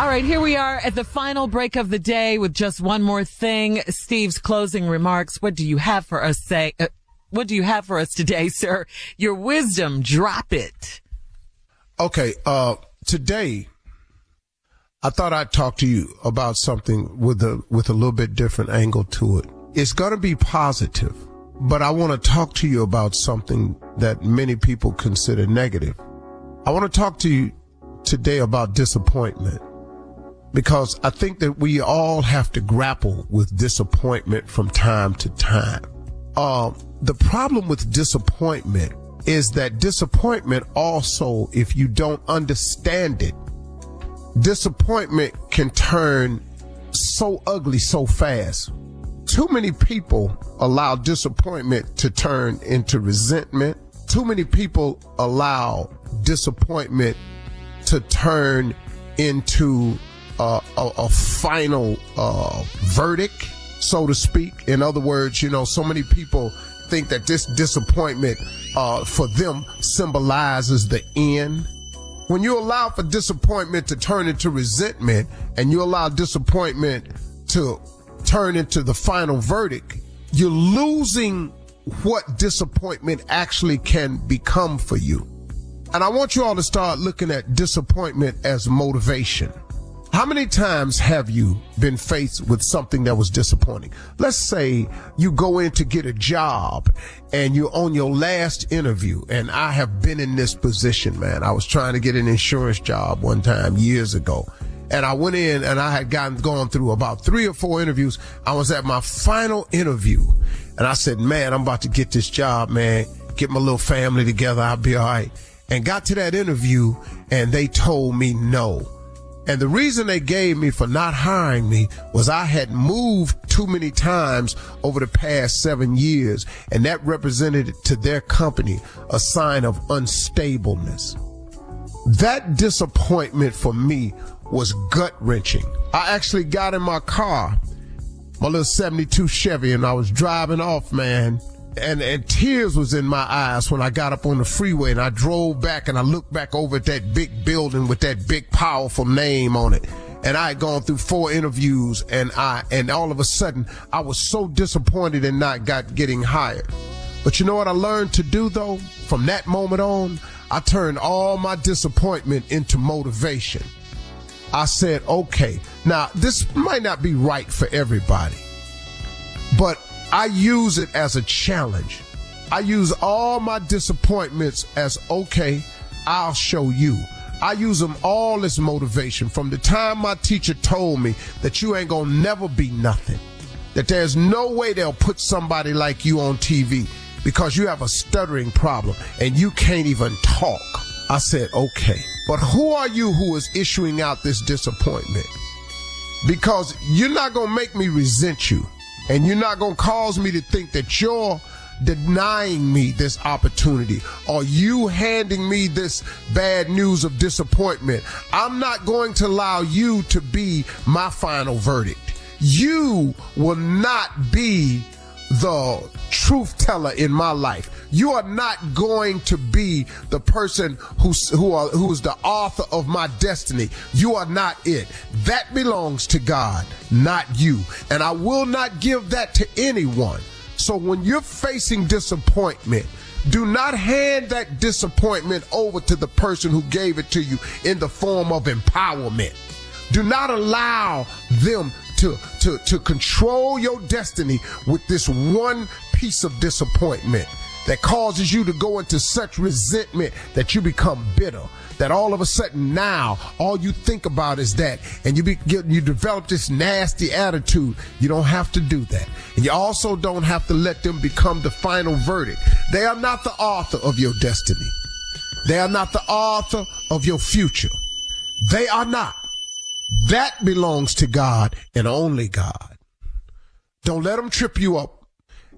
All right, here we are at the final break of the day with just one more thing. Steve's closing remarks. What do you have for us say? Uh, what do you have for us today, sir? Your wisdom, drop it. Okay, uh, today I thought I'd talk to you about something with a with a little bit different angle to it. It's going to be positive, but I want to talk to you about something that many people consider negative. I want to talk to you today about disappointment because I think that we all have to grapple with disappointment from time to time. Uh, the problem with disappointment is that disappointment also, if you don't understand it, disappointment can turn so ugly so fast. Too many people allow disappointment to turn into resentment. Too many people allow disappointment to turn into a, a, final uh, verdict, so to speak. In other words, you know, so many people think that this disappointment uh, for them symbolizes the end. When you allow for disappointment to turn into resentment and you allow disappointment to turn into the final verdict, you're losing what disappointment actually can become for you. And I want you all to start looking at disappointment as motivation. How many times have you been faced with something that was disappointing? Let's say you go in to get a job and you're on your last interview. And I have been in this position, man. I was trying to get an insurance job one time years ago. And I went in and I had gotten gone through about three or four interviews. I was at my final interview and I said, man, I'm about to get this job, man. Get my little family together. I'll be all right. And got to that interview and they told me no. And the reason they gave me for not hiring me was I had moved too many times over the past seven years, and that represented to their company a sign of unstableness. That disappointment for me was gut wrenching. I actually got in my car, my little 72 Chevy, and I was driving off, man and, and tears was in my eyes when I got up on the freeway and I drove back and I looked back over at that big building with that big powerful name on it. and I had gone through four interviews and I and all of a sudden I was so disappointed in not got getting hired. But you know what I learned to do though? From that moment on, I turned all my disappointment into motivation. I said, okay, now this might not be right for everybody, but I use it as a challenge. I use all my disappointments as, okay, I'll show you. I use them all as motivation. From the time my teacher told me that you ain't gonna never be nothing, that there's no way they'll put somebody like you on TV because you have a stuttering problem and you can't even talk. I said, okay, but who are you who is issuing out this disappointment? Because you're not gonna make me resent you and you're not gonna cause me to think that you're denying me this opportunity or you handing me this bad news of disappointment. I'm not going to allow you to be my final verdict. You will not be the truth teller in my life. You are not going to be the person who's, who are, who is the author of my destiny. You are not it. That belongs to God, not you. And I will not give that to anyone. So when you're facing disappointment, do not hand that disappointment over to the person who gave it to you in the form of empowerment. Do not allow them to, to, to control your destiny with this one piece of disappointment that causes you to go into such resentment that you become bitter. That all of a sudden now all you think about is that, and you be, you develop this nasty attitude. You don't have to do that, and you also don't have to let them become the final verdict. They are not the author of your destiny. They are not the author of your future. They are not. That belongs to God and only God. Don't let them trip you up.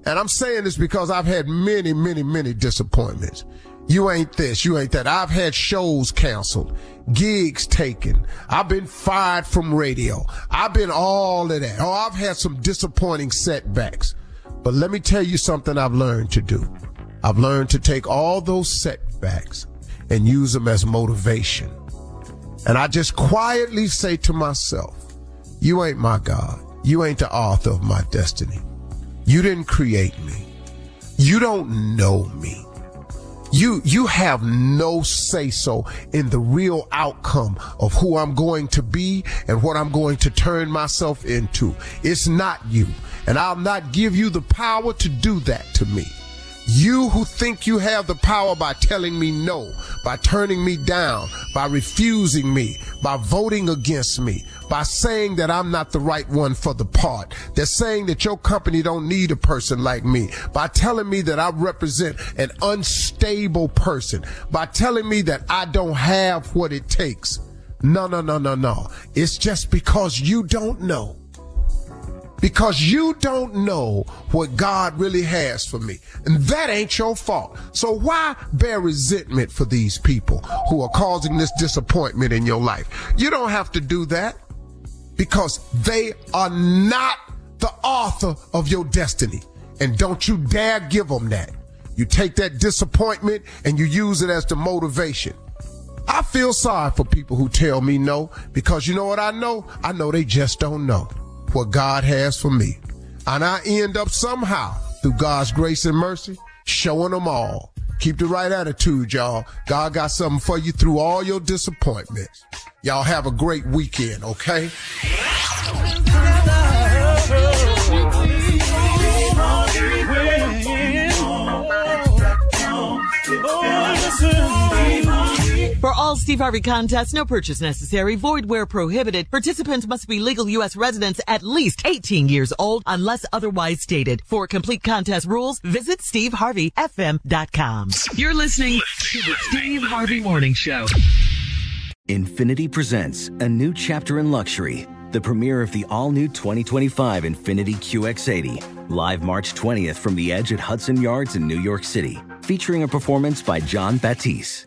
And I'm saying this because I've had many, many, many disappointments. You ain't this, you ain't that. I've had shows canceled, gigs taken. I've been fired from radio. I've been all of that. Oh, I've had some disappointing setbacks. But let me tell you something I've learned to do. I've learned to take all those setbacks and use them as motivation. And I just quietly say to myself, you ain't my God. You ain't the author of my destiny. You didn't create me. You don't know me. You, you have no say so in the real outcome of who I'm going to be and what I'm going to turn myself into. It's not you. And I'll not give you the power to do that to me. You who think you have the power by telling me no, by turning me down, by refusing me, by voting against me, by saying that I'm not the right one for the part. They're saying that your company don't need a person like me. By telling me that I represent an unstable person. By telling me that I don't have what it takes. No, no, no, no, no. It's just because you don't know because you don't know what God really has for me. And that ain't your fault. So why bear resentment for these people who are causing this disappointment in your life? You don't have to do that because they are not the author of your destiny. And don't you dare give them that. You take that disappointment and you use it as the motivation. I feel sorry for people who tell me no because you know what I know? I know they just don't know what God has for me. And I end up somehow, through God's grace and mercy, showing them all. Keep the right attitude, y'all. God got something for you through all your disappointments. Y'all have a great weekend, okay? For all Steve Harvey contests, no purchase necessary, void where prohibited. Participants must be legal U.S. residents at least 18 years old unless otherwise stated. For complete contest rules, visit SteveHarveyFM.com. You're listening to the Steve Harvey Morning Show. Infiniti presents a new chapter in luxury, the premiere of the all new 2025 Infiniti QX80, live March 20th from the edge at Hudson Yards in New York City featuring a performance by Jon Batiste.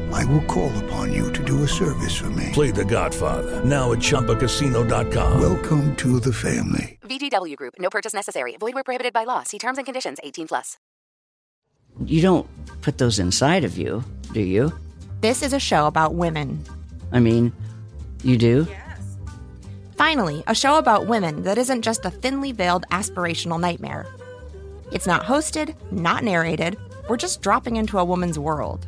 I will call upon you to do a service for me. Play The Godfather now at ChumbaCasino.com. Welcome to the family. VGW Group. No purchase necessary. Void where prohibited by law. See terms and conditions. 18 plus. You don't put those inside of you, do you? This is a show about women. I mean, you do? Yes. Finally, a show about women that isn't just a thinly veiled aspirational nightmare. It's not hosted, not narrated. We're just dropping into a woman's world.